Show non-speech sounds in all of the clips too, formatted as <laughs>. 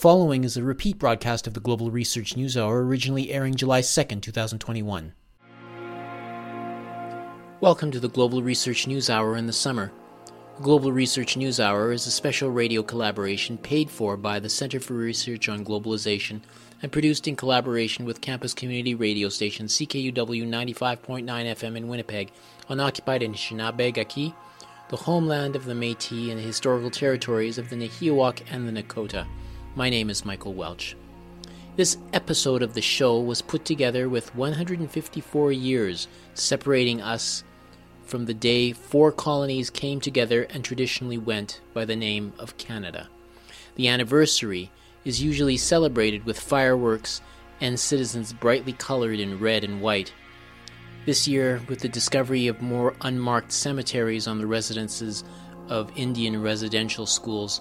following is a repeat broadcast of the Global Research News Hour, originally airing July 2nd, 2021. Welcome to the Global Research News Hour in the summer. The Global Research News Hour is a special radio collaboration paid for by the Center for Research on Globalization and produced in collaboration with campus community radio station CKUW 95.9 FM in Winnipeg on occupied Anishinaabe the homeland of the Métis and the historical territories of the Nahiawak and the Nakota. My name is Michael Welch. This episode of the show was put together with 154 years separating us from the day four colonies came together and traditionally went by the name of Canada. The anniversary is usually celebrated with fireworks and citizens brightly colored in red and white. This year, with the discovery of more unmarked cemeteries on the residences of Indian residential schools,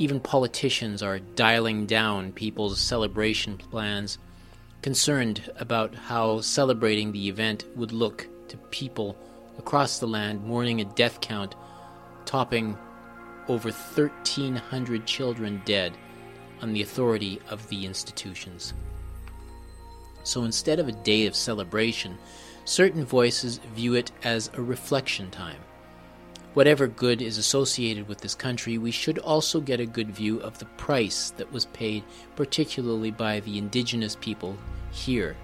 even politicians are dialing down people's celebration plans, concerned about how celebrating the event would look to people across the land mourning a death count topping over 1,300 children dead on the authority of the institutions. So instead of a day of celebration, certain voices view it as a reflection time Whatever good is associated with this country, we should also get a good view of the price that was paid, particularly by the indigenous people here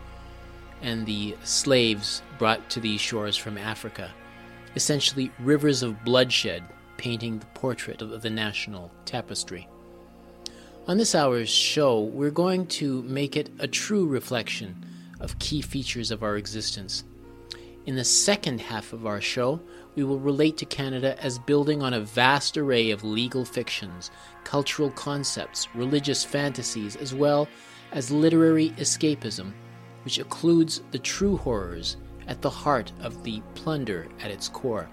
and the slaves brought to these shores from Africa. Essentially, rivers of bloodshed painting the portrait of the national tapestry. On this hour's show, we're going to make it a true reflection of key features of our existence. In the second half of our show, we will relate to Canada as building on a vast array of legal fictions, cultural concepts, religious fantasies, as well as literary escapism, which occludes the true horrors at the heart of the plunder at its core.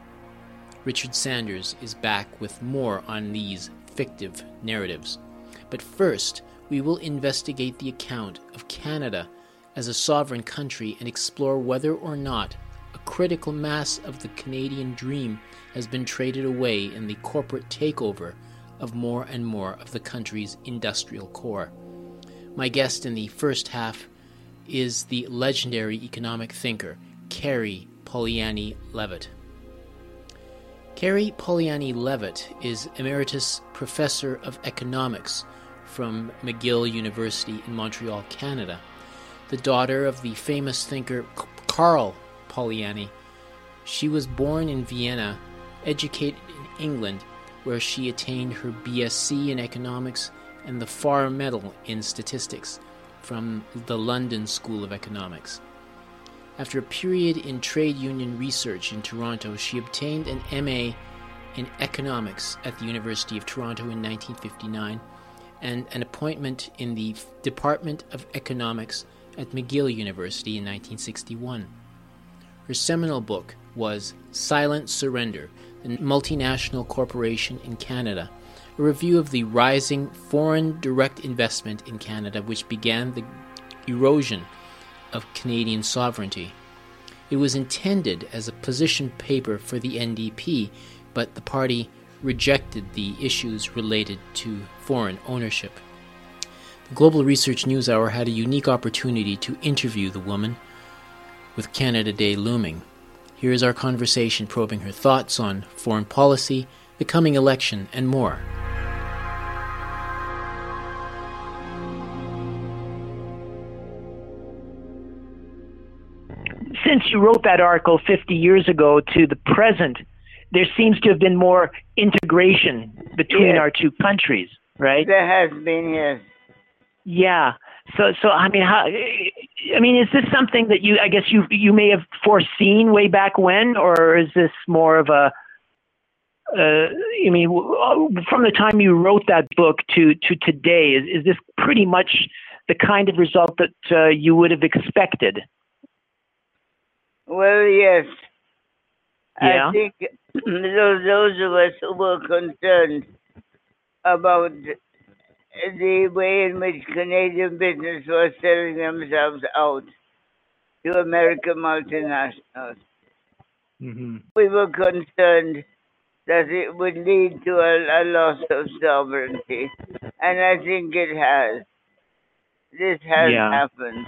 Richard Sanders is back with more on these fictive narratives. But first, we will investigate the account of Canada as a sovereign country and explore whether or not critical mass of the Canadian dream has been traded away in the corporate takeover of more and more of the country's industrial core. My guest in the first half is the legendary economic thinker, Kari Polanyi Levitt. Kari Polanyi Levitt is Emeritus Professor of Economics from McGill University in Montreal, Canada, the daughter of the famous thinker Karl Polanyi. She was born in Vienna, educated in England, where she attained her BSc in economics and the Farr Medal in statistics from the London School of Economics. After a period in trade union research in Toronto, she obtained an MA in economics at the University of Toronto in 1959 and an appointment in the Department of Economics at McGill University in 1961. Her seminal book was Silent Surrender, the multinational corporation in Canada, a review of the rising foreign direct investment in Canada, which began the erosion of Canadian sovereignty. It was intended as a position paper for the NDP, but the party rejected the issues related to foreign ownership. The Global Research News Hour had a unique opportunity to interview the woman with Canada Day looming. Here is our conversation probing her thoughts on foreign policy, the coming election, and more. Since you wrote that article 50 years ago to the present, there seems to have been more integration between yes. our two countries, right? There has been, yes. Yeah. So, so I mean, how? I mean, is this something that you, I guess you you may have foreseen way back when, or is this more of a? Uh, I mean, from the time you wrote that book to to today, is is this pretty much the kind of result that uh, you would have expected? Well, yes. Yeah. I think those, those of us who were concerned about the way in which Canadian business was selling themselves out to American multinationals. Mm-hmm. We were concerned that it would lead to a, a loss of sovereignty, and I think it has. This has Yeah. happened.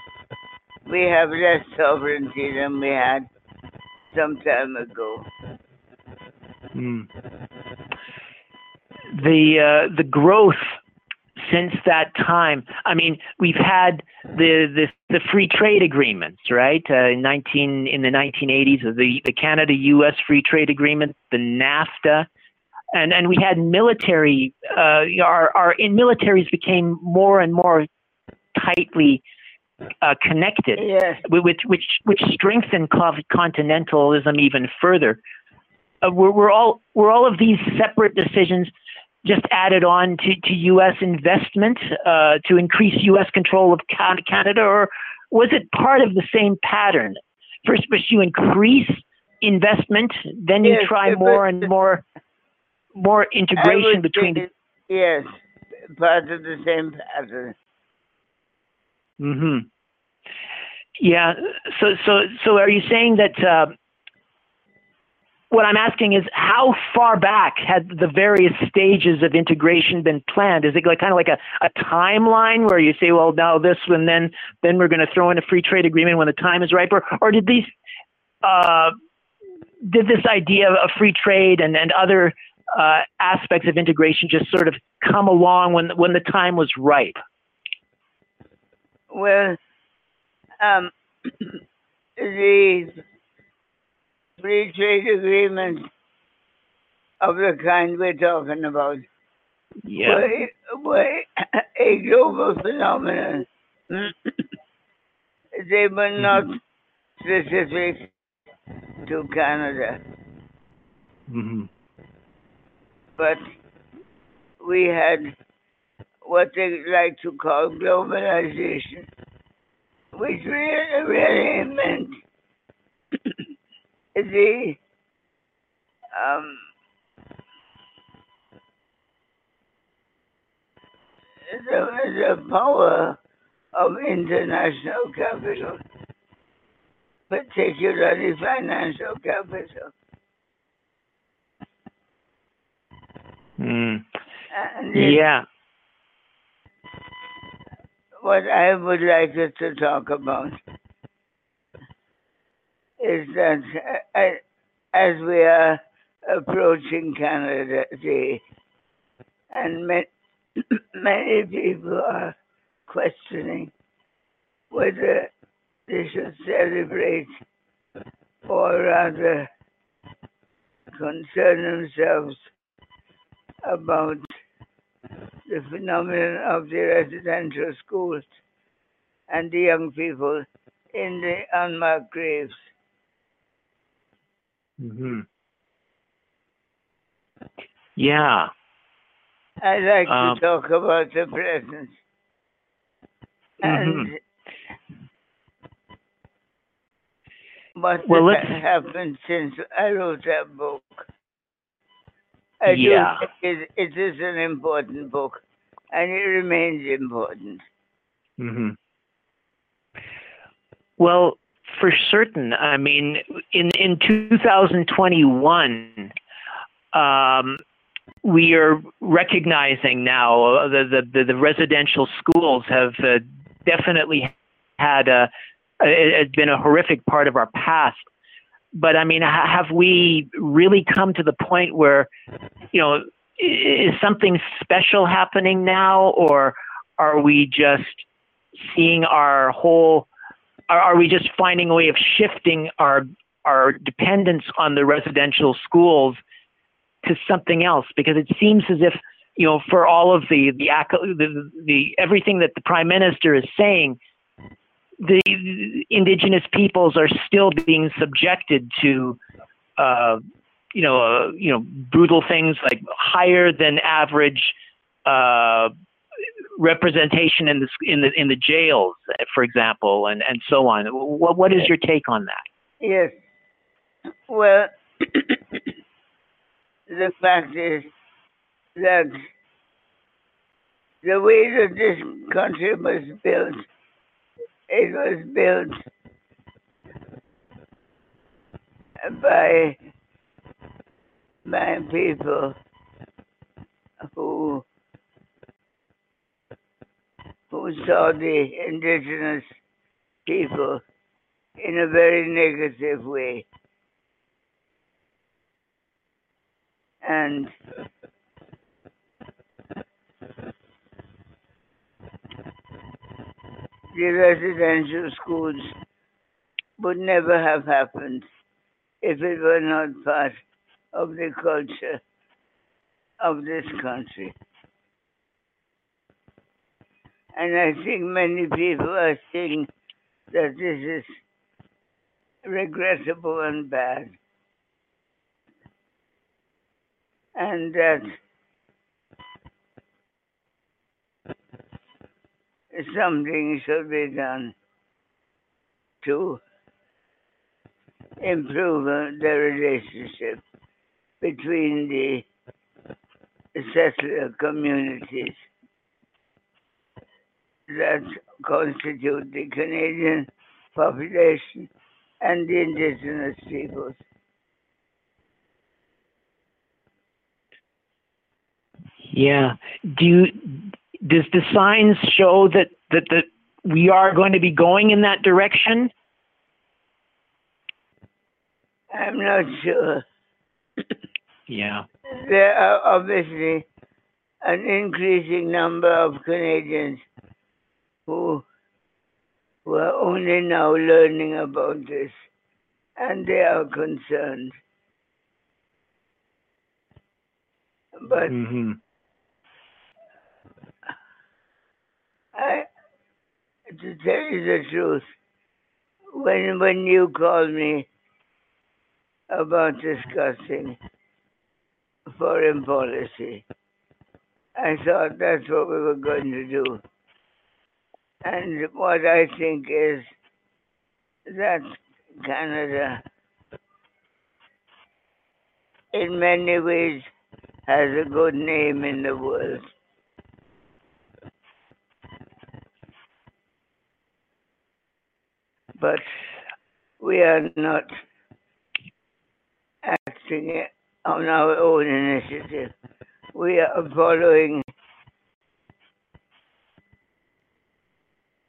We have less sovereignty than we had some time ago. Hmm. The uh, the growth since that time. I mean, we've had the the, the free trade agreements, right? Uh, in nineteen in the nineteen eighties, the the Canada U.S. free trade agreement, the NAFTA, and and we had military. Uh, our our in militaries became more and more tightly uh, connected Yes, which which which strengthen co- continentalism even further. Uh, were, were all were all of these separate decisions just added on to, to U.S. investment uh, to increase U.S. control of Canada, or was it part of the same pattern? First, first you increase investment, then you Yes, try more and more more integration between. say yes, part of the same pattern. Mm hmm Yeah. So, so, so, are you saying that? Uh, what I'm asking is, how far back had the various stages of integration been planned? Is it like kind of like a, a timeline where you say, well, now this one, then then we're going to throw in a free trade agreement when the time is ripe, or, or did these uh, did this idea of free trade and, and other uh, aspects of integration just sort of come along when when the time was ripe? Well, um, <clears throat> the free trade agreement of the kind we're talking about Yeah. were, were a global phenomenon. <clears throat> they were not specific to Canada, Mm-hmm. but we had what they like to call globalization, which really, really meant the um, the, the power of international capital, particularly financial capital. Mm. Yeah. what I would like us to talk about is that as we are approaching Canada Day, and ma- <clears throat> many people are questioning whether they should celebrate or rather concern themselves about the phenomenon of the residential schools and the young people in the unmarked graves. Hmm Yeah. I like Um, to talk about the present. And what Well, has happened since I wrote that book. I Yeah. do it, it is an important book, and it remains important. hmm Well, for certain. I mean, in in 2021, um, we are recognizing now uh, the, the the residential schools have uh, definitely had a it has been a horrific part of our past. But I mean, ha- have we really come to the point where, you know, is something special happening now, or are we just seeing our whole are, are we just finding a way of shifting our our dependence on the residential schools to something else? Because it seems as if you know for all of the the, the, the everything that the prime minister is saying the indigenous peoples are still being subjected to uh, you know uh, you know brutal things like higher than average uh, representation in the in the in the jails, for example, and and so on. What what is your take on that? Yes. Well, <coughs> the fact is that the way that this country was built, it was built by by people who who saw the indigenous people in a very negative way. And the residential schools would never have happened if it were not part of the culture of this country. And I think many people are saying that this is regrettable and bad. And that something should be done to improve the relationship between the settler communities that constitute the Canadian population and the indigenous peoples. Yeah. Do you, does the signs show that that that we are going to be going in that direction? I'm not sure. Yeah. There are obviously an increasing number of Canadians who are only now learning about this and they are concerned. But mm-hmm. I, to tell you the truth, when when you called me about discussing foreign policy, I thought that's what we were going to do. And what I think is that Canada, in many ways, has a good name in the world. But we are not acting on our own initiative. We are following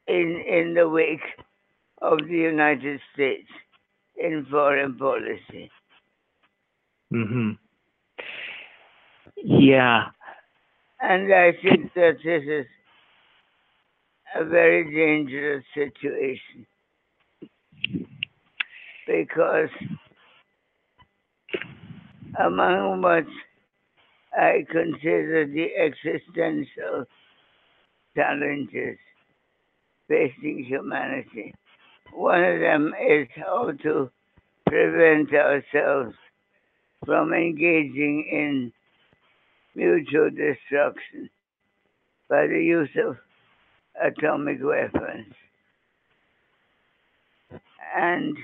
in in the wake of the United States in foreign policy. hmm Yeah. And I think that this is a very dangerous situation because among what I consider the existential challenges facing humanity, one of them is how to prevent ourselves from engaging in mutual destruction by the use of atomic weapons. And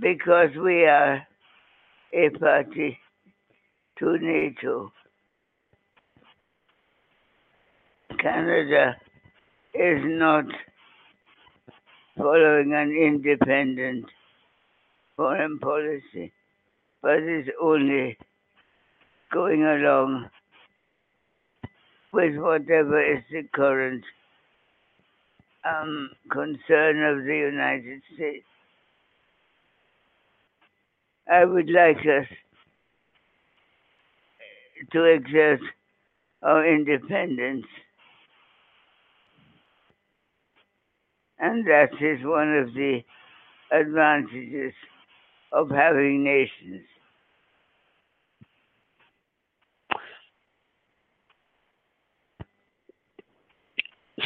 because we are a party to NATO, Canada is not following an independent foreign policy, but is only going along with whatever is the current um, concern of the United States. I would like us to exert our independence. And that is one of the advantages of having nations.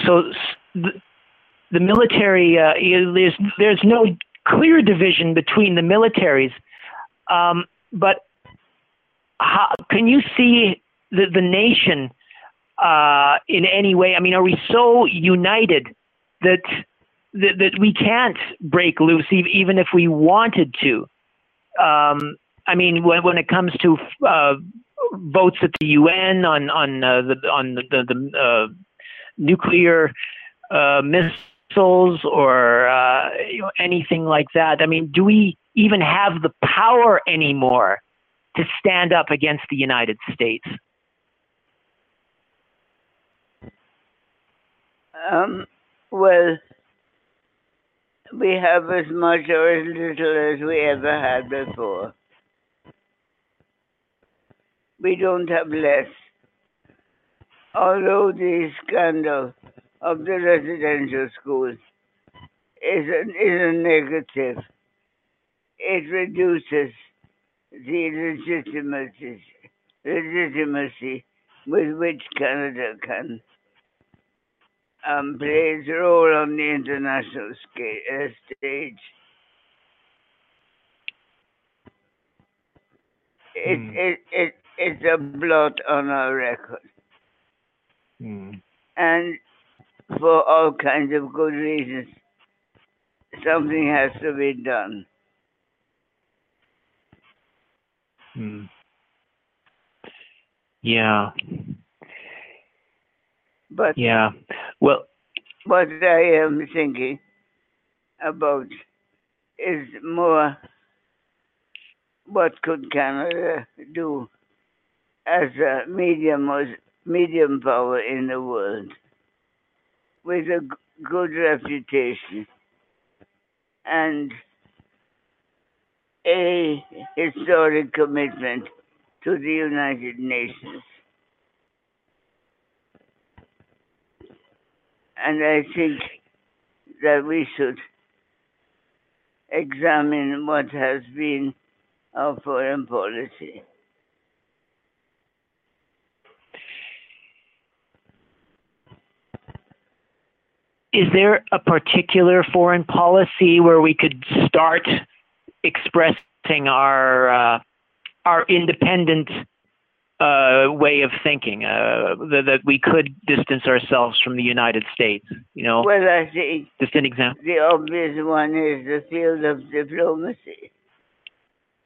So the, the military, uh, there's there's no clear division between the militaries, um, but how, can you see the the nation uh, in any way? I mean, are we so united that that, that we can't break loose, ev- even if we wanted to? Um, I mean, when when it comes to uh, votes at the UN on on uh, the on the the, the uh, nuclear uh, missiles or uh, you know, anything like that. I mean, do we even have the power anymore to stand up against the United States? Um, well, we have as much or as little as we ever had before. We don't have less. Although the scandal of the residential schools is a, is a negative, it reduces the legitimacy, legitimacy with which Canada can um, plays a role on the international scale, uh, stage. It, Hmm. it, it, it's a blot on our record. Hmm. And for all kinds of good reasons, something has to be done. Hmm. Yeah, But yeah. Well, what I am thinking about is more what could Canada do as a medium medium power in the world with a good reputation and a historic commitment to the United Nations. And I think that we should examine what has been our foreign policy. is there a particular foreign policy where we could start expressing our uh, our independent uh, way of thinking uh, that, that we could distance ourselves from the United States? You know, Well, I think just an example. the obvious one is the field of diplomacy.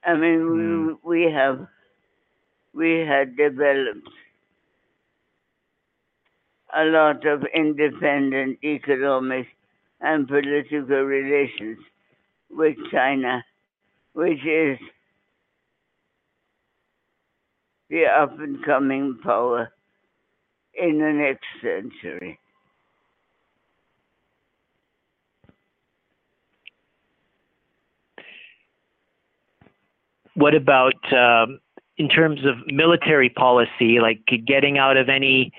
I mean, Hmm. we, we have we had developed a lot of independent economic and political relations with China, which is the up and coming power in the next century. What about um, in terms of military policy, like getting out of any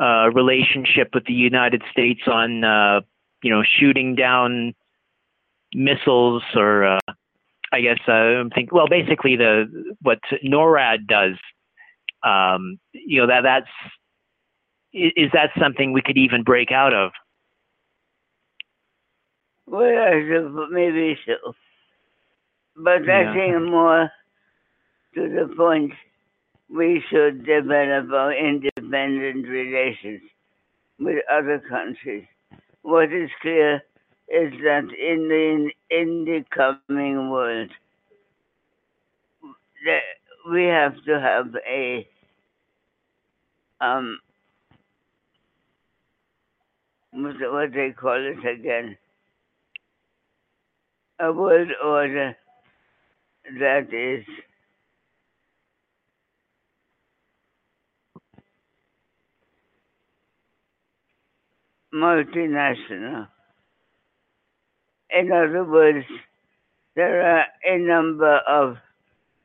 uh, relationship with the United States on, uh, you know, shooting down missiles or, uh, I guess, uh, I'm thinking, well, basically the what NORAD does. Um, you know that that's is that something we could even break out of? Well, maybe so. But Yeah. I think more to the point, we should develop our independent relations with other countries. What is clear is that in the in the coming world, that we have to have a um what what they call it again a world order that is multinational. In other words, there are a number of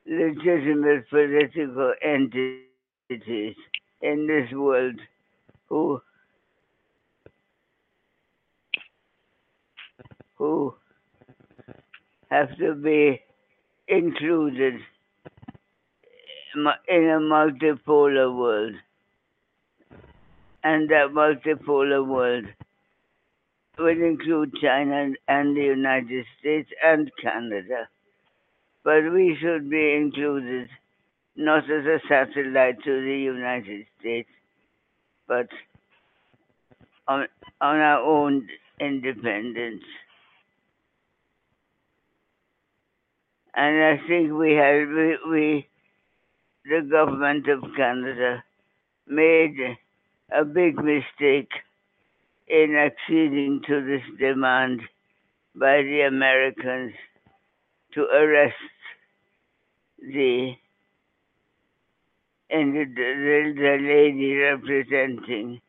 legitimate political entities in this world who who have to be included in a multipolar world. And that multipolar world will include China and- and the United States and Canada. But we should be included not as a satellite to the United States, but on, on our own independence. And I think we have, we, we the government of Canada made a big mistake in acceding to this demand by the Americans to arrest the and the, the, the lady representing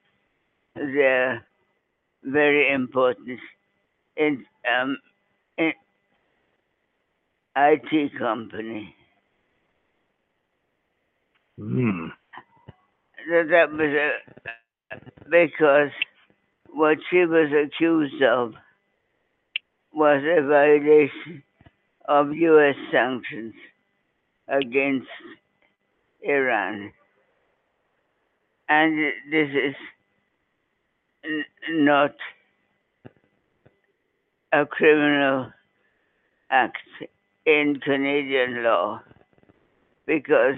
their very important in, um, in IT company. Hmm. That, that was a, because what she was accused of was a violation of U.S. sanctions against Iran. And this is n- not a criminal act in Canadian law because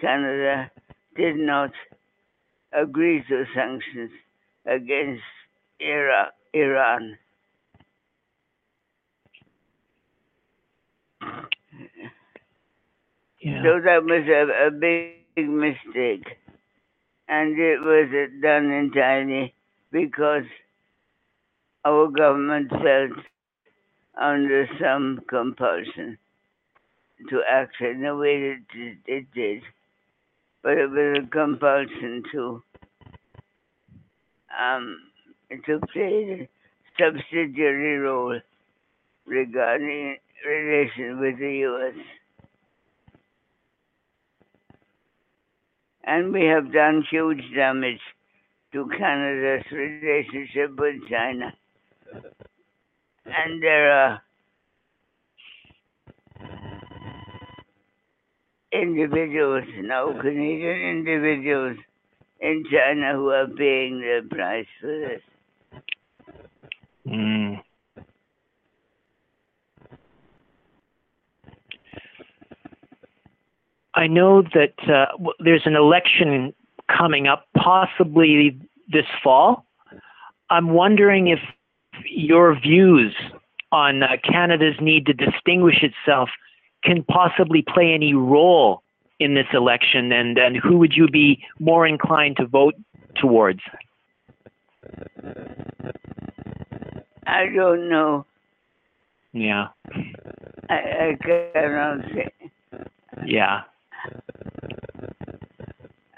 Canada did not agree to sanctions against Iraq, Iran. Yeah. So that was a, a big mistake. And it was done entirely because our government felt under some compulsion to act in the way that it, did. But it was a compulsion to um, to play the subsidiary role regarding relations with the U.S. And we have done huge damage to Canada's relationship with China. And there are individuals now, Canadian individuals in China who are paying the price for this. Hmm. I know that uh, there's an election coming up, possibly this fall. I'm wondering if your views on uh, Canada's need to distinguish itself can possibly play any role in this election, and, and who would you be more inclined to vote towards? I don't know. Yeah, I, I cannot say. yeah,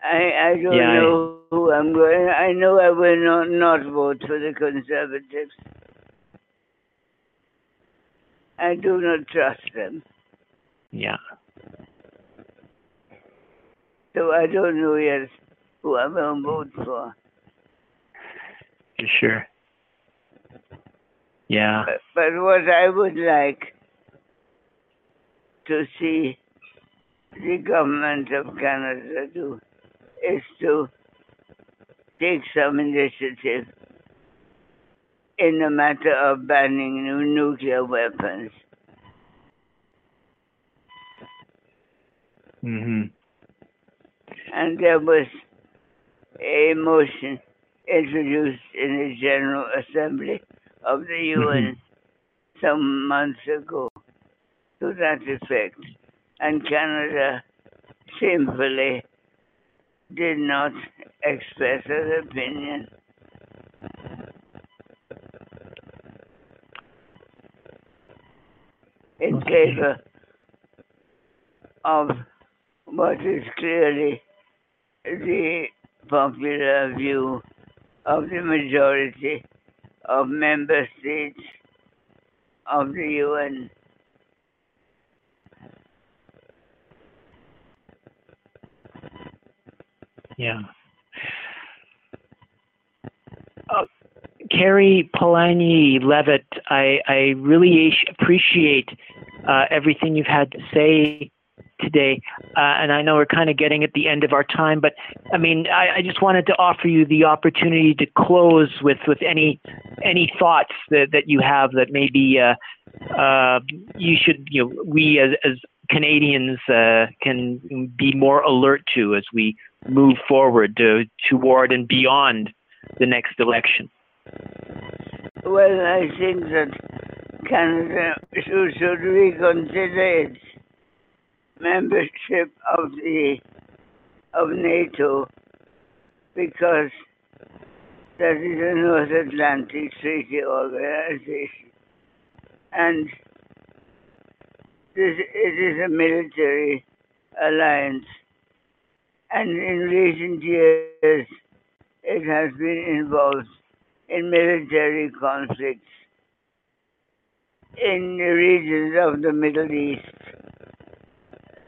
I, I don't Yeah, I- know who I'm going. I know I will not, not vote for the Conservatives. I do not trust them. yeah. So I don't know yet who I will vote for. For sure. Yeah. But, but what I would like to see the government of Canada do is to take some initiative in the matter of banning new nuclear weapons. Mhm. And there was a motion introduced in the General Assembly of the UN some months ago to that effect. And Canada shamefully did not express an opinion. In favor of what is clearly the popular view of the majority of member states of the UN. Yeah. Uh, Kari Polanyi Levitt, I, I really appreciate uh, everything you've had to say today. Uh, and I know we're kind of getting at the end of our time, but I mean, I, I just wanted to offer you the opportunity to close with, with any any thoughts that, that you have that maybe uh, uh, you should, you know, we as, as Canadians uh, can be more alert to as we move forward to, toward and beyond the next election. Well, I think that Canada should, should reconsider its membership of the of NATO because that is a North Atlantic Treaty Organization, and this, it is a military alliance. And in recent years, it has been involved in military conflicts in the regions of the Middle East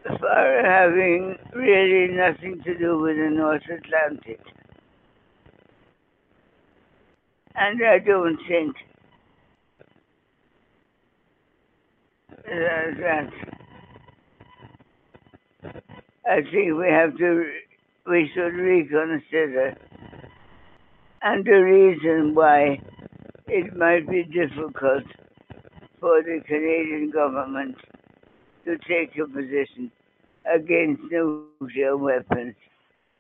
for having really nothing to do with the North Atlantic. And I don't think that, I think we have to, we should reconsider. And the reason why it might be difficult for the Canadian government to take a position against nuclear weapons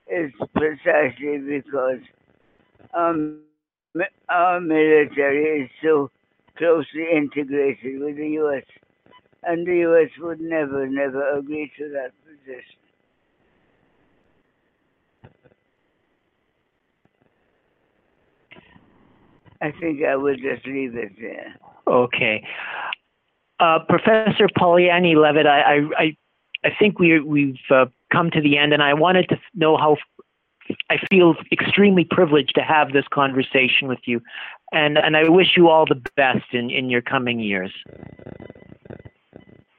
is precisely because um, our military is so closely integrated with the U.S. And the U.S. would never, never agree to that position. I think I will just leave it there. Okay. Uh, Professor Polanyi Levitt, I, I, I think we, we've uh, come to the end, and I wanted to know how I feel extremely privileged to have this conversation with you, and and I wish you all the best in, in your coming years.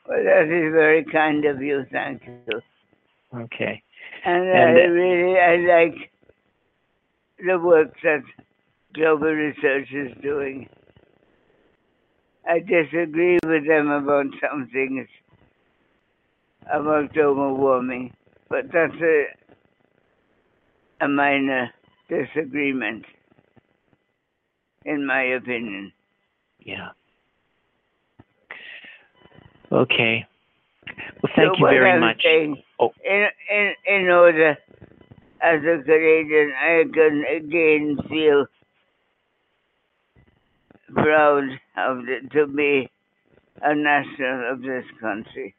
Well, that is very kind of you. Thank you. Okay. And, and I really I like the work that Global Research is doing. I disagree with them about some things about global warming, but that's a, a minor disagreement, in my opinion. Yeah. Okay. Well, thank so you very much. Saying, oh. in, in, in order, as a Canadian, I can again feel proud of the, to be a national of this country.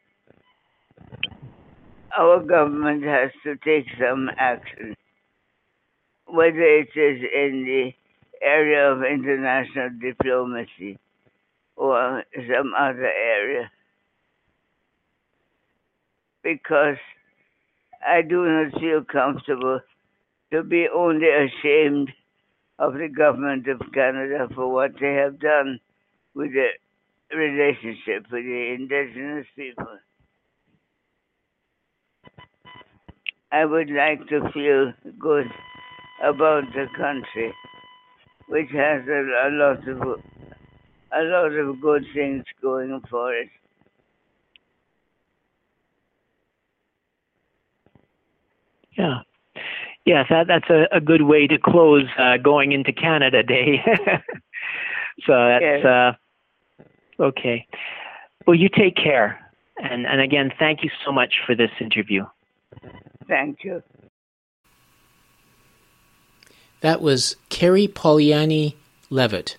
Our government has to take some action, whether it is in the area of international diplomacy or some other area. Because I do not feel comfortable to be only ashamed of the government of Canada for what they have done with the relationship with the indigenous people. I would like to feel good about the country, which has a, a lot of a lot of good things going for it. Yeah. Yes, that, that's a, a good way to close uh, going into Canada Day. <laughs> so that's yes. uh, okay. Well, you take care. And, and again, thank you so much for this interview. Thank you. That was Kari Polanyi Levitt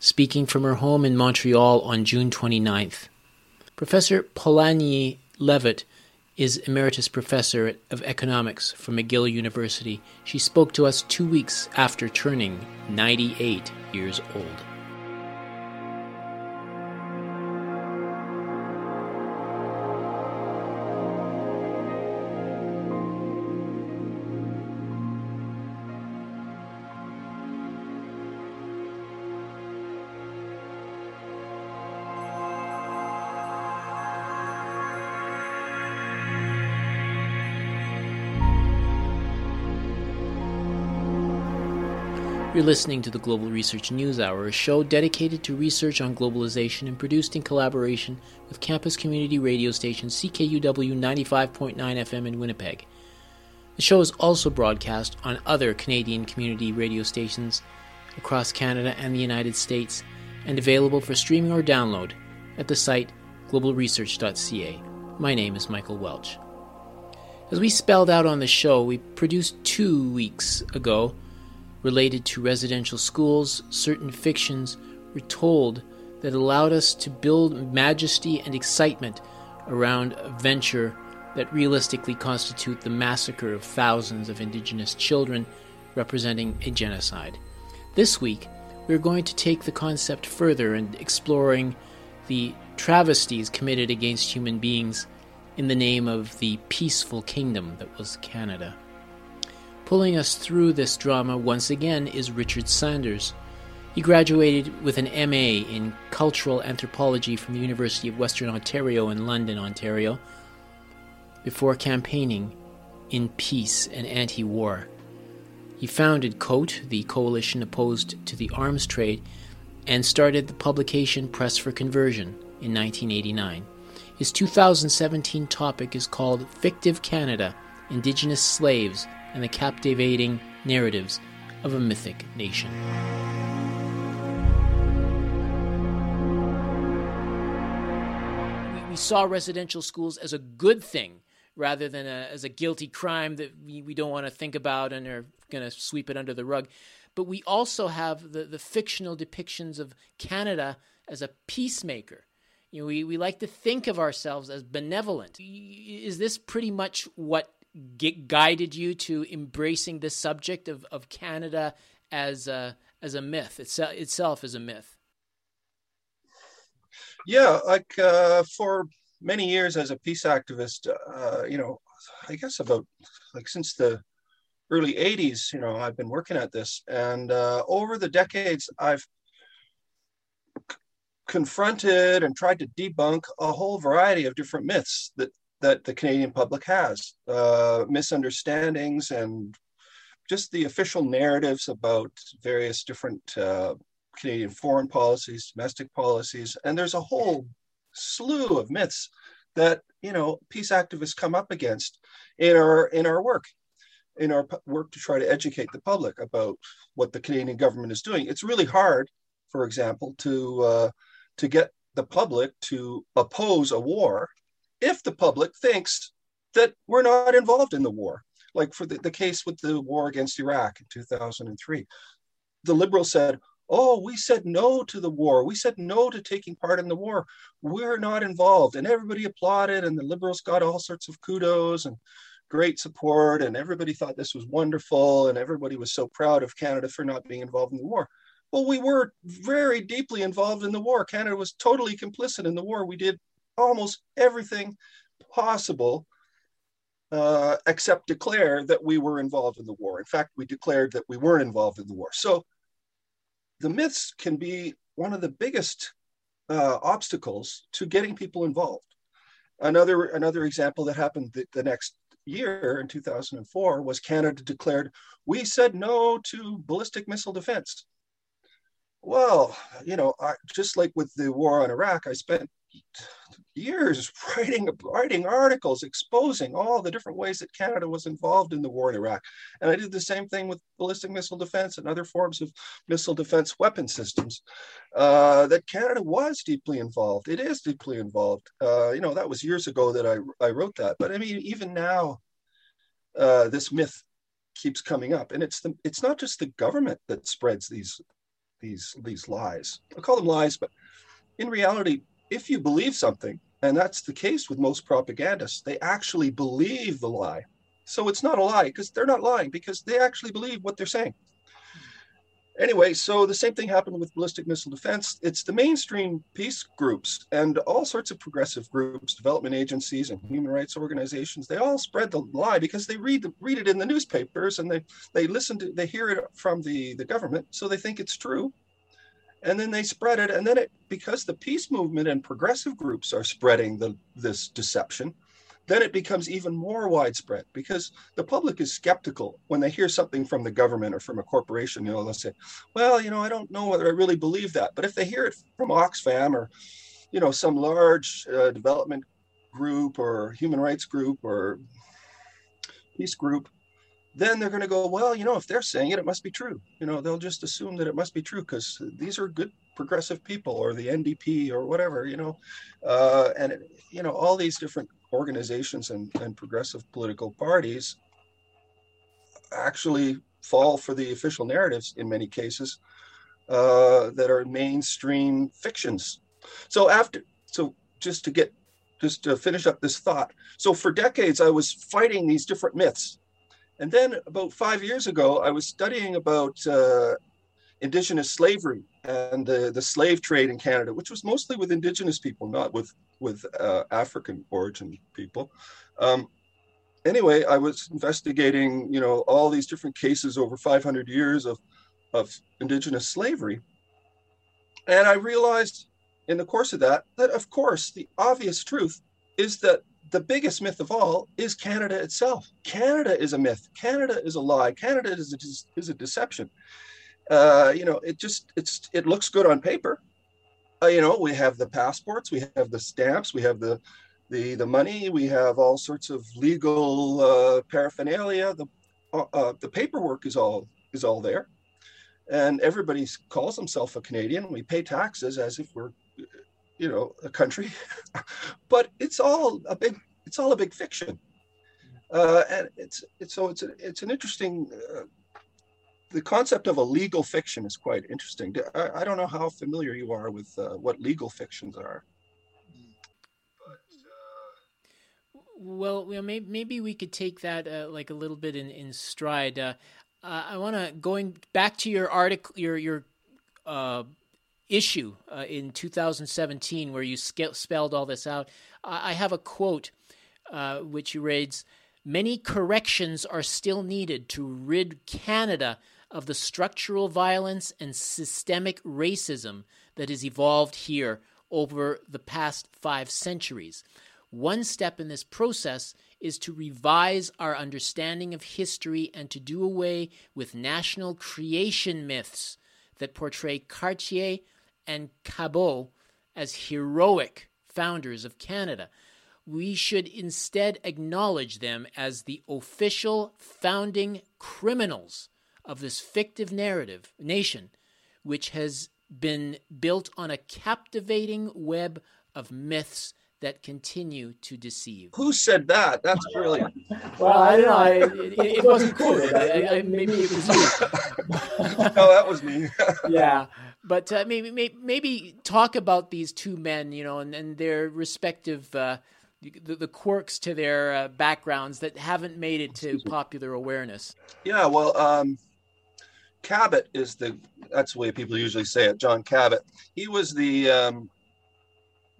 speaking from her home in Montreal on June 29th. Professor Polanyi Levitt is Emeritus Professor of Economics from McGill University. She spoke to us two weeks after turning 98 years old. You're listening to the Global Research News Hour, a show dedicated to research on globalization and produced in collaboration with campus community radio station CKUW 95.9 FM in Winnipeg. The show is also broadcast on other Canadian community radio stations across Canada and the United States and available for streaming or download at the site globalresearch.ca. My name is Michael Welch. As we spelled out on the show, we produced two weeks ago related to residential schools, certain fictions were told that allowed us to build majesty and excitement around a venture that realistically constitute the massacre of thousands of indigenous children, representing a genocide. This week, we're going to take the concept further and exploring the travesties committed against human beings in the name of the peaceful kingdom that was Canada. Pulling us through this drama once again is Richard Sanders. He graduated with an MA in Cultural Anthropology from the University of Western Ontario in London, Ontario, before campaigning in peace and anti war. He founded COAT, the coalition opposed to the arms trade, and started the publication Press for Conversion in 1989. His 2017 topic is called Fictive Canada Indigenous Slaves and the Captivating Narratives of a Mythic Nation. We saw residential schools as a good thing rather than a, as a guilty crime that we, we don't want to think about and are going to sweep it under the rug. But we also have the, the fictional depictions of Canada as a peacemaker. You know, we, we like to think of ourselves as benevolent. Is this pretty much what guided you to embracing the subject of, of Canada as a, as a myth, it's, itself as a myth? Yeah, like uh, for many years as a peace activist, uh, you know, I guess about like since the early 80s, you know, I've been working at this. And uh, over the decades, I've confronted and tried to debunk a whole variety of different myths that, that the Canadian public has, uh, misunderstandings and just the official narratives about various different uh, Canadian foreign policies, domestic policies. And there's a whole slew of myths that you know peace activists come up against in our in our work in our work to try to educate the public about what the Canadian government is doing. It's really hard, for example, to uh, to get the public to oppose a war if the public thinks that we're not involved in the war. Like for the, the case with the war against Iraq in 2003, the liberals said, Oh, we said no to the war. We said no to taking part in the war. We're not involved. And everybody applauded, and the liberals got all sorts of kudos and great support. And everybody thought this was wonderful. And everybody was so proud of Canada for not being involved in the war. Well, we were very deeply involved in the war. Canada was totally complicit in the war. We did almost everything possible uh, except declare that we were involved in the war. In fact, we declared that we weren't involved in the war. So the myths can be one of the biggest uh, obstacles to getting people involved. Another another example that happened the, the next year in 2004 was Canada declared we said no to ballistic missile defense. Well, you know, I, just like with the war on Iraq, I spent years writing writing articles exposing all the different ways that Canada was involved in the war in Iraq. And I did the same thing with ballistic missile defense and other forms of missile defense weapon systems. Uh, that Canada was deeply involved. It is deeply involved. Uh, you know, that was years ago that I, I wrote that. But I mean, even now, uh, this myth keeps coming up, and it's the it's not just the government that spreads these these these lies. I call them lies, but in reality, if you believe something, and that's the case with most propagandists, they actually believe the lie. So it's not a lie because they're not lying because they actually believe what they're saying. Anyway, so the same thing happened with ballistic missile defense. It's the mainstream peace groups and all sorts of progressive groups, development agencies, and human rights organizations. They all spread the lie because they read the, read it in the newspapers and they they listen to they hear it from the the government, so they think it's true and then they spread it and then it because the peace movement and progressive groups are spreading the this deception then it becomes even more widespread because the public is skeptical when they hear something from the government or from a corporation you know they'll say well you know i don't know whether i really believe that. But if they hear it from oxfam or you know some large uh, development group or human rights group or peace group then they're going to go, well, you know, if they're saying it, it must be true. You know, they'll just assume that it must be true because these are good progressive people or the NDP or whatever, you know, uh, and it, you know all these different organizations and, and progressive political parties actually fall for the official narratives in many cases uh, that are mainstream fictions. So after, so just to get, just to finish up this thought. So for decades, I was fighting these different myths and then about five years ago, I was studying about uh, indigenous slavery and the, the slave trade in Canada, which was mostly with indigenous people, not with with uh, African origin people. Um, anyway, I was investigating, you know, all these different cases over 500 years of of indigenous slavery, and I realized in the course of that that, of course, the obvious truth is that the biggest myth of all is Canada itself. Canada is a myth. Canada is a lie. Canada is a, is a deception. Uh, you know, it just it's it looks good on paper. Uh, you know, we have the passports, we have the stamps, we have the the the money, we have all sorts of legal uh, paraphernalia. The uh, uh, the paperwork is all is all there, and everybody calls himself a Canadian. We pay taxes as if we're you know a country, <laughs> but it's all a big it's all a big fiction. Uh, and it's it's so it's a, it's an interesting uh, the concept of a legal fiction is quite interesting. I, I don't know how familiar you are with uh, what legal fictions are. Well, maybe, maybe we could take that uh, like a little bit in, in stride. Uh, uh I want to going back to your article, your your uh, issue in 2017 where you spelled all this out. I, I have a quote which reads. Many corrections are still needed to rid Canada of the structural violence and systemic racism that has evolved here over the past five centuries. One step in this process is to revise our understanding of history and to do away with national creation myths that portray Cartier and Cabot as heroic founders of Canada. We should instead acknowledge them as the official founding criminals of this fictive narrative nation, which has been built on a captivating web of myths that continue to deceive. Who said that? That's brilliant. well, I don't know. It, it, it wasn't quoted. <laughs> I, I, maybe it was you. <laughs> no, that was me. <laughs> yeah, but uh, maybe, maybe, maybe talk about these two men, you know, and, and their respective. Uh, the, the, quirks to their uh, backgrounds that haven't made it to popular awareness. Yeah, well, um, Cabot is the that's the way people usually say it. John Cabot. He was the um,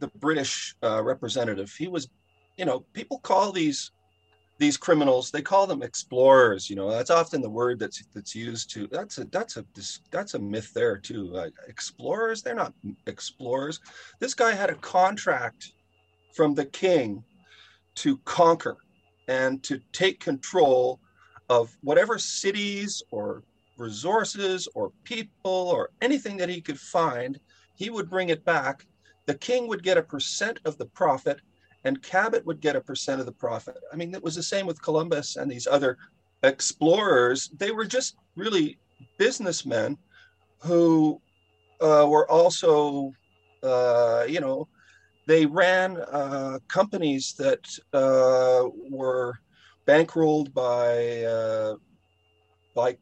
the British uh, representative. He was, you know, people call these these criminals. They call them explorers. You know, that's often the word that's that's used to. That's a that's a that's a myth there too. Uh, explorers. They're not explorers. This guy had a contract from the king to conquer and to take control of whatever cities or resources or people or anything that he could find, he would bring it back. The king would get a percent of the profit, and Cabot would get a percent of the profit. I mean, it was the same with Columbus and these other explorers. They were just really businessmen who uh, were also, uh, you know, they ran uh, companies that uh, were bankrolled by uh, by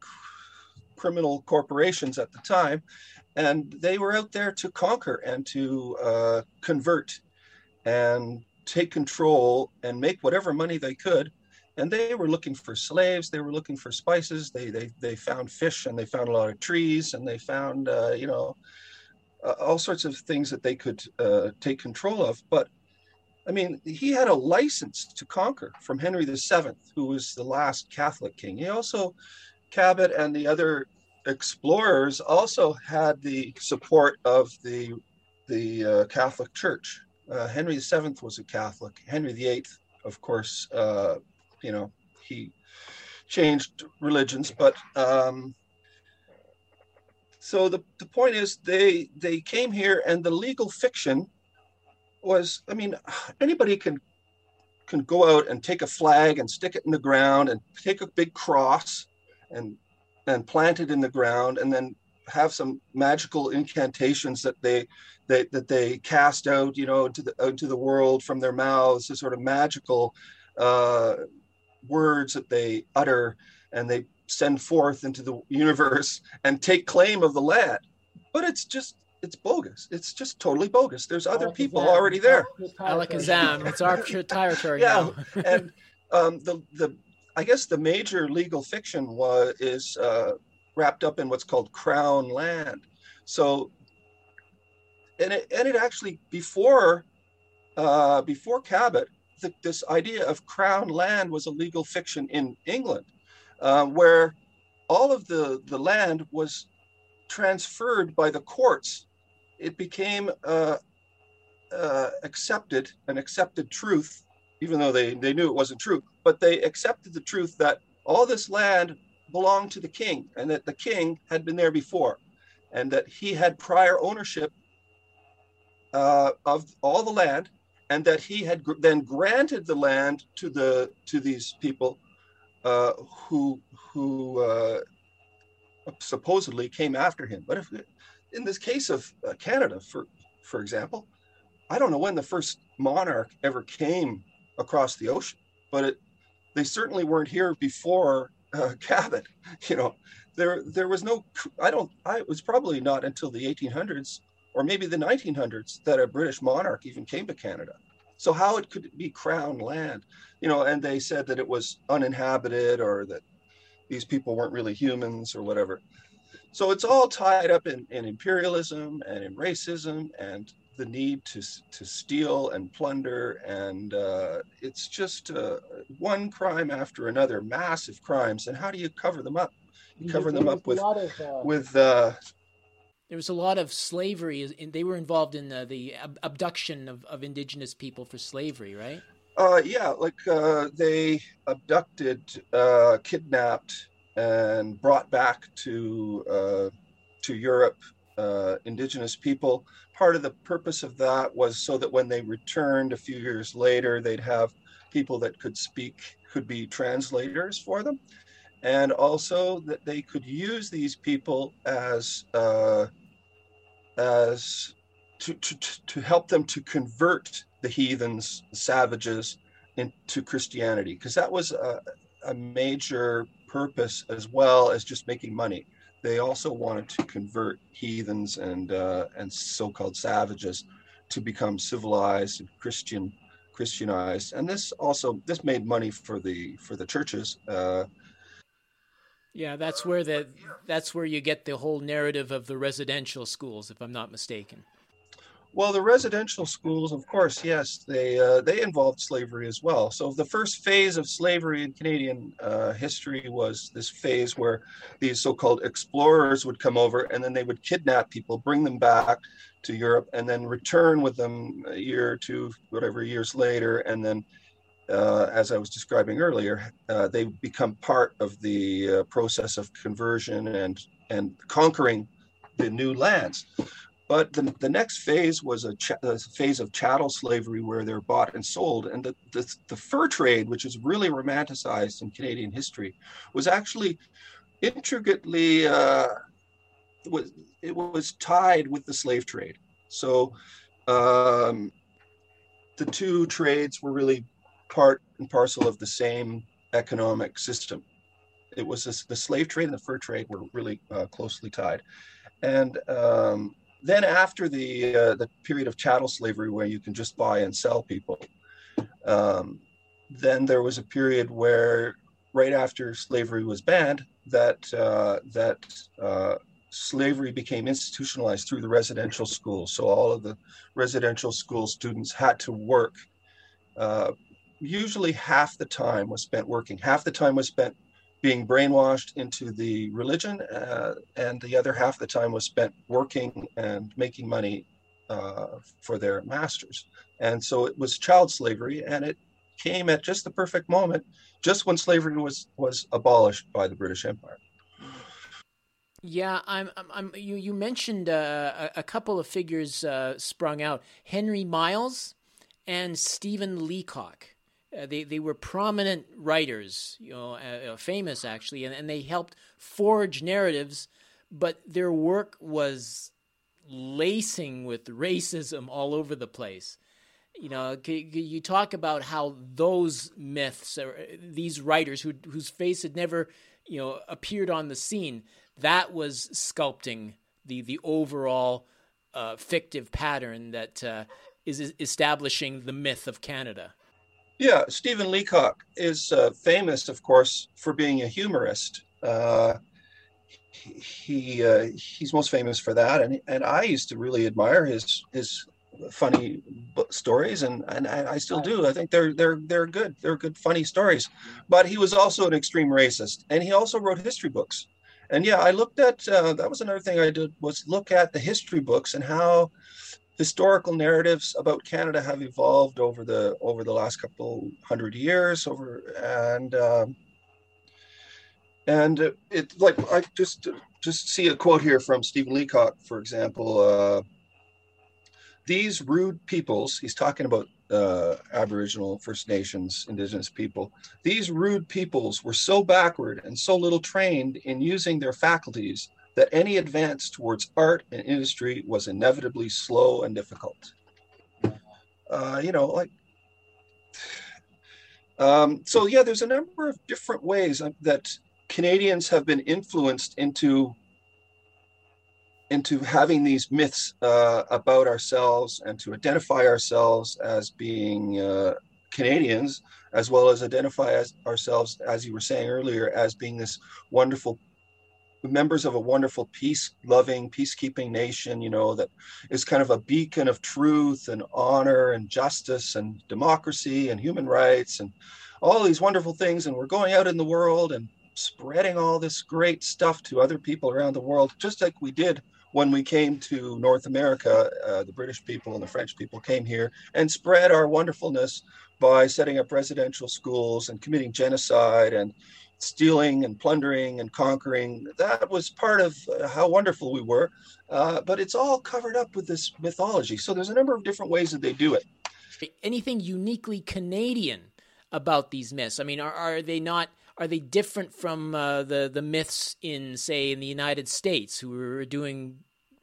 criminal corporations at the time, and they were out there to conquer and to uh, convert and take control and make whatever money they could. And they were looking for slaves. They were looking for spices. They they they found fish and they found a lot of trees and they found uh, you know uh, all sorts of things that they could uh, take control of. But I mean, he had a license to conquer from Henry VII, who was the last Catholic king. He also Cabot and the other explorers also had the support of the the uh, Catholic Church. Uh, Henry VII was a Catholic. Henry VIII, of course, uh, you know, he changed religions, but um, so the, the point is they they came here and the legal fiction was I mean anybody can can go out and take a flag and stick it in the ground and take a big cross and and plant it in the ground and then have some magical incantations that they, they that they cast out you know into the into the world from their mouths the sort of magical uh, words that they utter and they send forth into the universe and take claim of the land. But it's just it's bogus. It's just totally bogus. There's other people already there. Alakazam. It's our <laughs> territory yeah and um, the the I guess the major legal fiction was is uh, wrapped up in what's called crown land. So, and it, and it actually before uh, before Cabot, the, this idea of crown land was a legal fiction in England, uh, where all of the the land was transferred by the courts. It became uh, uh, accepted an accepted truth, even though they they knew it wasn't true, but they accepted the truth that all this land belonged to the king and that the king had been there before and that he had prior ownership uh, of all the land and that he had gr- then granted the land to the to these people uh, who who uh, supposedly came after him. But if in this case of uh, canada for for example i don't know when the first monarch ever came across the ocean but it they certainly weren't here before uh, <laughs> Cabot. You know, there there was no. I don't. I it was probably not until the 1800s or maybe the 1900s that a British monarch even came to Canada. So how it could be crown land, you know? And they said that it was uninhabited or that these people weren't really humans or whatever. So it's all tied up in, in imperialism and in racism and the need to to steal and plunder, and uh, it's just uh, one crime after another, massive crimes. And how do you cover them up? You cover them up with of, uh... with. Uh, there was a lot of slavery. They were involved in uh, the abduction of, of indigenous people for slavery, right? Uh, yeah, like they abducted, kidnapped, and brought back to to Europe indigenous people part of the purpose of that was so that when they returned a few years later, they'd have people that could speak, could be translators for them, and also that they could use these people as uh, as to, to, to help them to convert the heathens, the savages, into Christianity, because that was a, a major purpose as well as just making money they also wanted to convert heathens and uh, and so-called savages to become civilized and Christian Christianized, and this also this made money for the for the churches. Uh, yeah, that's where the that's where you get the whole narrative of the residential schools, if I'm not mistaken. Well, the residential schools, of course, yes, they uh, they involved slavery as well. So the first phase of slavery in Canadian uh, history was this phase where these so-called explorers would come over and then they would kidnap people, bring them back to Europe, and then return with them a year or two, whatever years later, and then. Uh, as I was describing earlier, uh, they become part of the uh, process of conversion and and conquering the new lands. But the, the next phase was a, ch- a, phase of chattel slavery where they're bought and sold. And the, the, the, fur trade, which is really romanticized in Canadian history, was actually intricately, uh, it, was, it was tied with the slave trade. So um, the two trades were really part and parcel of the same economic system. It was this, the slave trade and the fur trade were really uh, closely tied. And um, then after the uh, the period of chattel slavery where you can just buy and sell people um, then there was a period where right after slavery was banned that uh, that uh, slavery became institutionalized through the residential schools. So all of the residential school students had to work uh, usually half the time was spent working. Half the time was spent being brainwashed into the religion, uh, and the other half of the time was spent working and making money uh, for their masters. And so it was child slavery, and it came at just the perfect moment, just when slavery was was abolished by the British Empire. Yeah, I'm. I'm. I'm you. You mentioned uh, a, a, couple of figures uh, sprung out: Henry Miles and Stephen Leacock. Uh, they they were prominent writers, you know, uh, uh, famous actually, and, and they helped forge narratives, but their work was lacing with racism all over the place. You know, you talk about how those myths, or uh, these writers who, whose face had never, you know, appeared on the scene, that was sculpting the the overall uh, fictive pattern that is establishing the myth of Canada. Yeah, Stephen Leacock is uh, famous, of course, for being a humorist. Uh, he uh, he's most famous for that, and and I used to really admire his his funny stories, and and I still do. I think they're they're they're good. They're good, funny stories. But he was also an extreme racist, and he also wrote history books. And yeah, I looked at uh, that was another thing I did was look at the history books and how historical narratives about Canada have evolved over the over the last couple hundred years over and. Um, and it like I just just see a quote here from Stephen Leacock, for example. Uh, these rude peoples, he's talking about uh, Aboriginal, First Nations, Indigenous people. These rude peoples were so backward and so little trained in using their faculties that any advance towards art and industry was inevitably slow and difficult. Uh, you know, like, um, so yeah, there's a number of different ways that Canadians have been influenced into into having these myths uh, about ourselves and to identify ourselves as being uh, Canadians, as well as identify as ourselves, as you were saying earlier, as being this wonderful members of a wonderful peace loving peacekeeping nation you know that is kind of a beacon of truth and honor and justice and democracy and human rights and all these wonderful things and we're going out in the world and spreading all this great stuff to other people around the world, just like we did when we came to North America. Uh, the British people and the French people came here and spread our wonderfulness by setting up residential schools and committing genocide and stealing and plundering and conquering. That was part of uh, how wonderful we were. Uh, but it's all covered up with this mythology. So there's a number of different ways that they do it. Anything uniquely Canadian about these myths? I mean, are, are they not are they different from uh, the the myths in say in the United States who are doing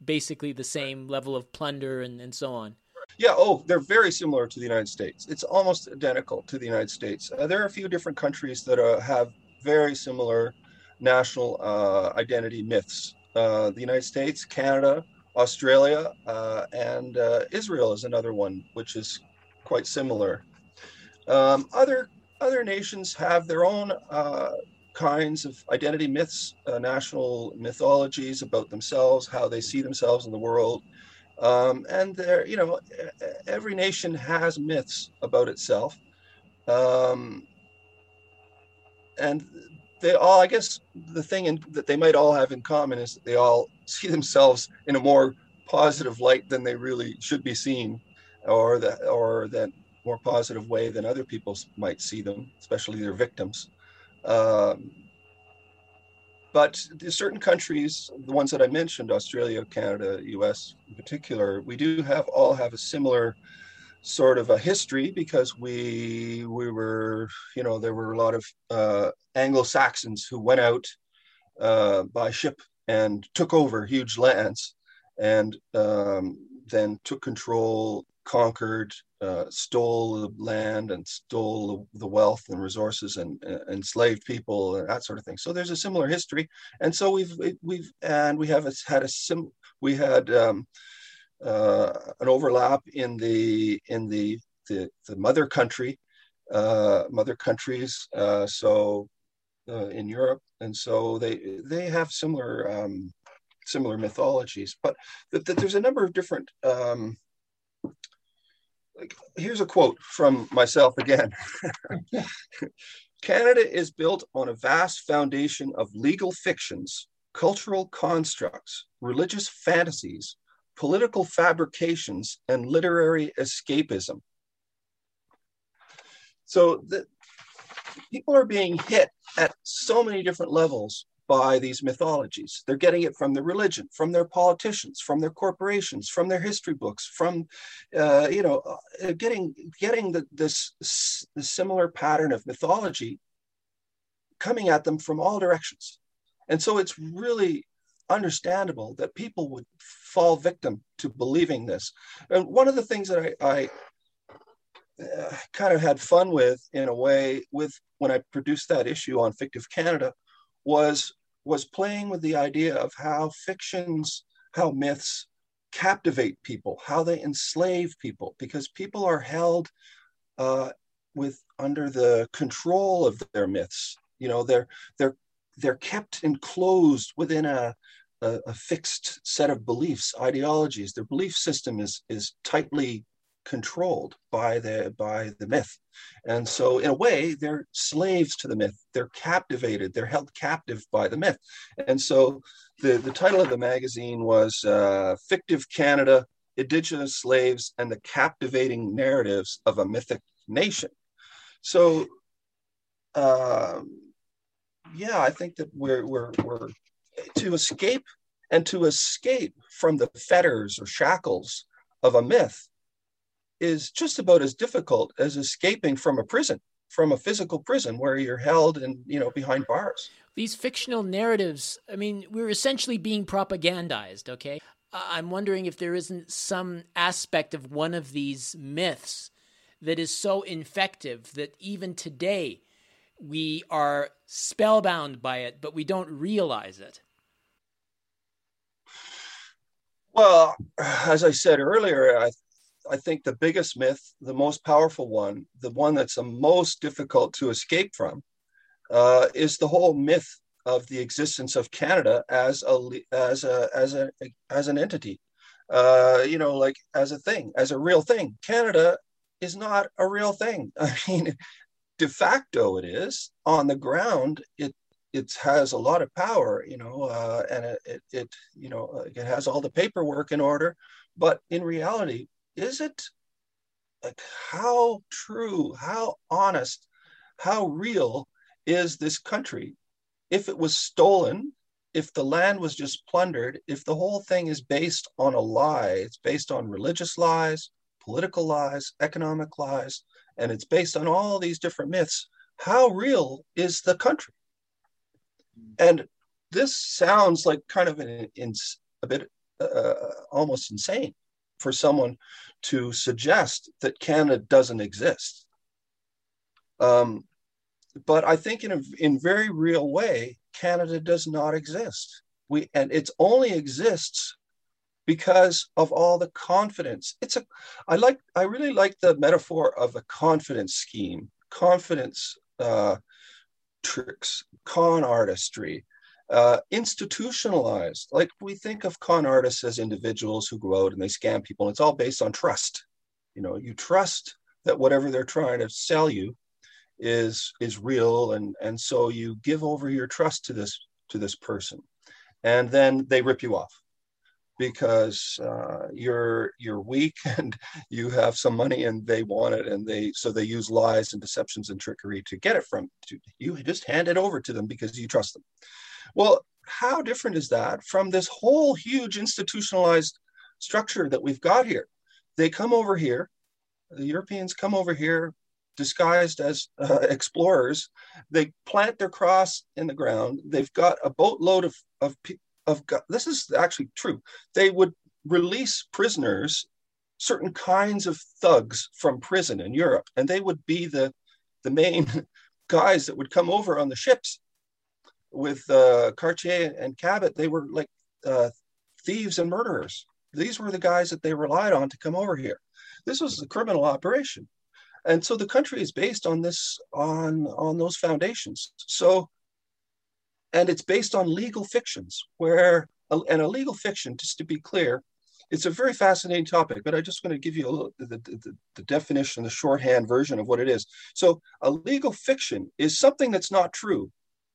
basically the same level of plunder and, and so on? Yeah, oh, they're very similar to the United States. It's almost identical to the United States. Uh, there are a few different countries that uh, have very similar national uh, identity myths. Uh, the United States, Canada, Australia, uh, and Israel is another one, which is quite similar. Um, other other nations have their own uh, kinds of identity myths, uh, national mythologies about themselves, how they see themselves in the world. Um, and there, you know, every nation has myths about itself. Um, and they all, I guess, the thing in, that they might all have in common is that they all <laughs> see themselves in a more positive light than they really should be seen, or that, or that more positive way than other people might see them, especially their victims. Um, but certain countries, the ones that I mentioned, Australia, Canada, US in particular, we do have all have a similar sort of a history because we we were, you know, there were a lot of uh, Anglo Saxons who went out uh, by ship and took over huge lands and um, then took control, conquered, uh, stole the land and stole the wealth and resources and uh, enslaved people and that sort of thing. So there's a similar history, and so we've we've and we have had a sim we had um, uh, an overlap in the in the the, the mother country, uh, mother countries. Uh, so uh, in Europe, and so they they have similar um, similar mythologies, but th- th- there's a number of different um, like, here's a quote from myself again. <laughs> Canada is built on a vast foundation of legal fictions, cultural constructs, religious fantasies, political fabrications, and literary escapism. So the, people are being hit at so many different levels by these mythologies. They're getting it from their religion, from their politicians, from their corporations, from their history books, from, uh, you know, uh, getting getting the, this, this similar pattern of mythology coming at them from all directions. And so it's really understandable that people would fall victim to believing this. And one of the things that I, I uh, kind of had fun with in a way with when I produced that issue on fictive Canada was was playing with the idea of how fictions, how myths captivate people, how they enslave people, because people are held uh, with under the control of their myths. You know, they're they're they're kept enclosed within a, a, a, fixed set of beliefs, ideologies. Their belief system is is tightly controlled by the by the myth, and so in a way they're slaves to the myth. They're captivated. They're held captive by the myth, and so the the title of the magazine was uh, "Fictive Canada: Indigenous Slaves and the Captivating Narratives of a Mythic Nation." So. Uh, yeah, I think that we're we're we're to escape and to escape from the fetters or shackles of a myth is just about as difficult as escaping from a prison, from a physical prison where you're held and you know behind bars. These fictional narratives, I mean, we're essentially being propagandized, okay? I'm wondering if there isn't some aspect of one of these myths that is so infective that even today we are spellbound by it, but we don't realize it. Well, as I said earlier, I, I think the biggest myth, the most powerful one, the one that's the most difficult to escape from, uh, is the whole myth of the existence of Canada as a as a as a as an entity. Uh, you know, like as a thing, as a real thing. Canada is not a real thing. <laughs> I mean, de facto it is on the ground it it has a lot of power you know uh, and it, it, it you know it has all the paperwork in order but in reality is it like how true how honest how real is this country? If it was stolen if the land was just plundered if the whole thing is based on a lie it's based on religious lies political lies economic lies and it's based on all these different myths. How real is the country? And this sounds like kind of an, a bit uh, almost insane for someone to suggest that Canada doesn't exist. Um, but I think in a in very real way, Canada does not exist. We and it only exists because of all the confidence. It's a, I like, I really like the metaphor of a confidence scheme, confidence uh, tricks, con artistry, uh, institutionalized. Like we think of con artists as individuals who go out and they scam people. And it's all based on trust. You know, you trust that whatever they're trying to sell you is is real, and and so you give over your trust to this to this person, and then they rip you off because uh, you're you're weak <laughs> and you have some money and they want it and they so they use lies and deceptions and trickery to get it from to, you just hand it over to them because you trust them. Well how different is that from this whole huge institutionalized structure that we've got here? They come over here the europeans come over here disguised as uh, explorers. They plant their cross in the ground. They've got a boatload of, of of God. This is actually true. They would release prisoners, certain kinds of thugs from prison in Europe, and they would be the the main <laughs> guys that would come over on the ships with uh, Cartier and Cabot. They were like uh, thieves and murderers. These were the guys that they relied on to come over here. This was a criminal operation, and so the country is based on this on on those foundations. So and it's based on legal fictions where and a legal fiction just to be clear it's a very fascinating topic but i just want to give you little the, the, the, definition the shorthand version of what it is. So a legal fiction is something that's not true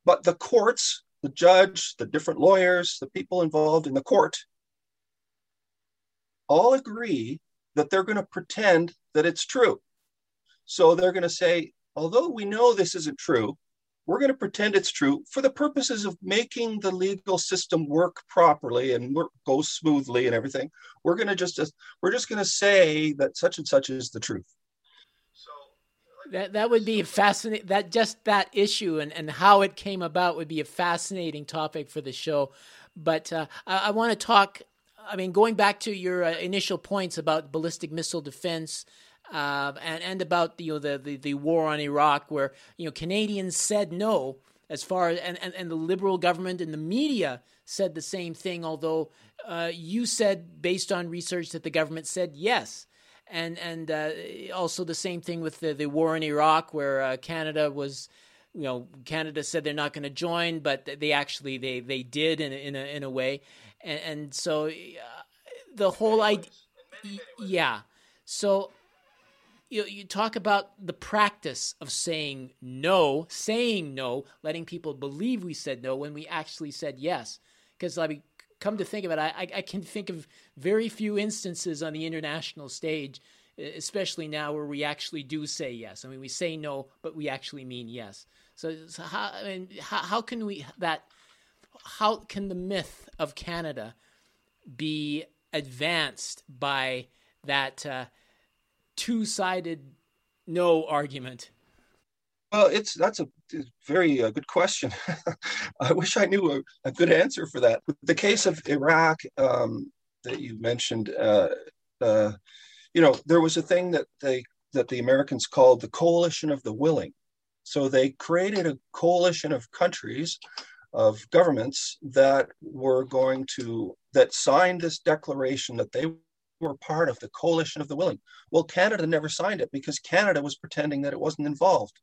but the courts the judge the different lawyers the people involved in the court all agree that they're going to pretend that it's true. So they're going to say although we know this isn't true we're going to pretend it's true for the purposes of making the legal system work properly and work, go smoothly and everything. We're going to just we're just going to say that such and such is the truth. That that would be fascinating. That just that issue and, and how it came about would be a fascinating topic for the show. But uh, I, I want to talk. I mean, going back to your uh, initial points about ballistic missile defense, uh, and and about you know the, the, the war on Iraq, where you know Canadians said no as far as and, and, and the liberal government and the media said the same thing. Although uh, you said based on research that the government said yes, and and uh, also the same thing with the, the war in Iraq, where uh, Canada was you know, Canada said they're not going to join, but they actually they they did in a, in a in a way, and, and so uh, the whole idea, yeah. So you you talk about the practice of saying no, saying no, letting people believe we said no when we actually said yes. Because I mean, come to think of it, I, I can think of very few instances on the international stage, especially now, where we actually do say yes. I mean, we say no, but we actually mean yes. So, so how, I mean, how, how can we that? How can the myth of Canada be advanced by that uh, two-sided no argument? Well, it's that's a very uh, good question. <laughs> I wish I knew a, a, good answer for that. The case of Iraq um, that you mentioned, uh, uh, you know, there was a thing that they that the Americans called the coalition of the willing. So they created a coalition of countries, of governments that were going to that signed this declaration that they were part of the coalition of the willing. Well, Canada never signed it because Canada was pretending that it wasn't involved.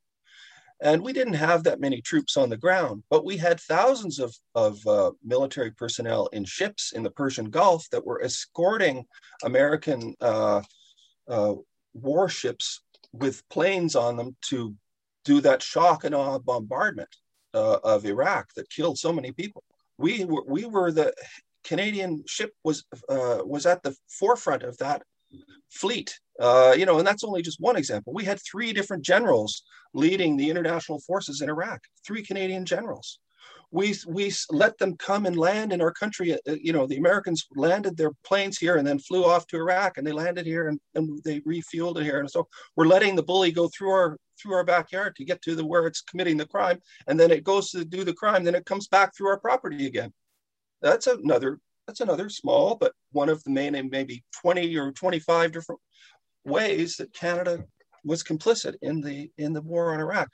And we didn't have that many troops on the ground, but we had thousands of, of uh, military personnel in ships in the Persian Gulf that were escorting American uh, uh, warships with planes on them to do that shock and awe bombardment uh, of Iraq that killed so many people. We were, we were the Canadian ship was uh, was at the forefront of that fleet. Uh, you know, and that's only just one example. We had three different generals leading the international forces in Iraq. Three Canadian generals. We we let them come and land in our country. Uh, you know, the Americans landed their planes here and then flew off to Iraq, and they landed here and, and they refueled here. And so we're letting the bully go through our through our backyard to get to the where it's committing the crime, and then it goes to do the crime. Then it comes back through our property again. That's another that's another small, but one of the main maybe 20 or 25 different ways that Canada was complicit in the in the war on Iraq.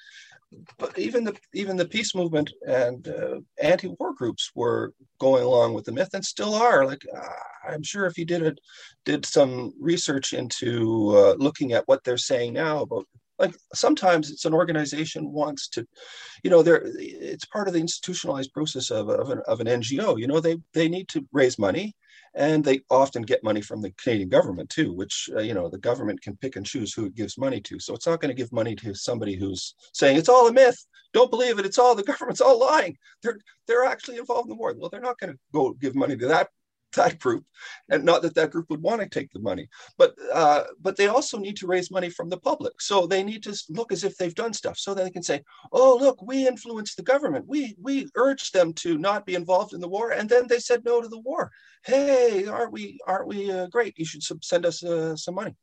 But even the even the peace movement and uh, anti-war groups were going along with the myth and still are. Like uh, I'm sure if you did it, did some research into uh, looking at what they're saying now about like sometimes it's an organization wants to you know they're it's part of the institutionalized process of, of, an, of an ngo you know they they need to raise money and they often get money from the canadian government too which uh, you know the government can pick and choose who it gives money to. So it's not going to give money to somebody who's saying it's all a myth. Don't believe it. It's all the <laughs> government's all lying. They're they're actually involved in the war. Well they're not going to go give money to that that group, and not that that group would want to take the money, but uh, but they also need to raise money from the public. So they need to look as if they've done stuff, so that they can say, "Oh, look, we influenced the government. We we urged them to not be involved in the war, and then they said no to the war. Hey, aren't we aren't we uh, great? You should send us uh, some money."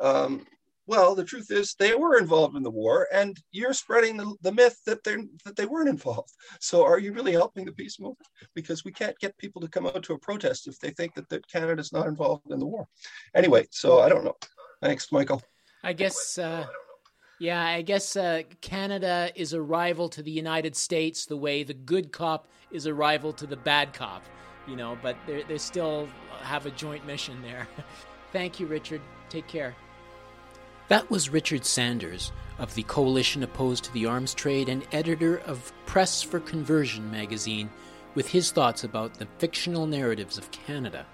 Um, well, the truth is they were involved in the war, and you're spreading the, the myth that they that they weren't involved. <laughs> So, are you really helping the peace movement? Because we can't get people to come out to a protest if they think that, that Canada's not involved in the war. Anyway, so I don't know. Thanks, Michael. I guess. Uh, yeah, I guess uh, Canada is a rival to the United States the way the good cop is a rival to the bad cop. You know, but they they still have a joint mission there. <laughs> Thank you, Richard. Take care. That was Richard Sanders of the Coalition Opposed to the Arms Trade and editor of Press for Conversion magazine with his thoughts about the fictional narratives of Canada.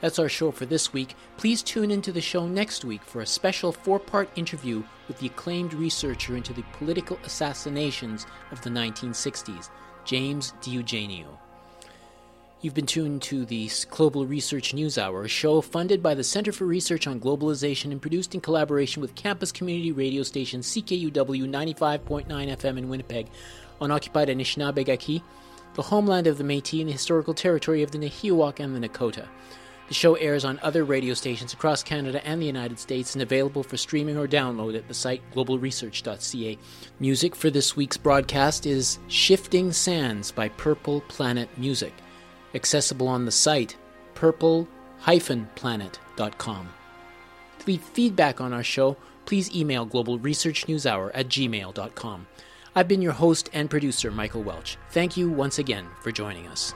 That's our show for this week. Please tune into the show next week for a special four part interview with the acclaimed researcher into the political assassinations of the 1960s, James DiEugenio. You've been tuned to the Global Research News Hour, a show funded by the Center for Research on Globalization and produced in collaboration with campus community radio station CKUW 95.9 FM in Winnipeg on occupied Anishinaabe Gaki, the homeland of the Métis and the historical territory of the Nahiwak and the Nakota. The show airs on other radio stations across Canada and the United States and available for streaming or download at the site globalresearch.ca. Music for this week's broadcast is Shifting Sands by Purple Planet Music accessible on the site purple-planet.com. To leave feedback on our show, please email Global Research News Hour at gmail.com. I've been your host and producer, Michael Welch. Thank you once again for joining us.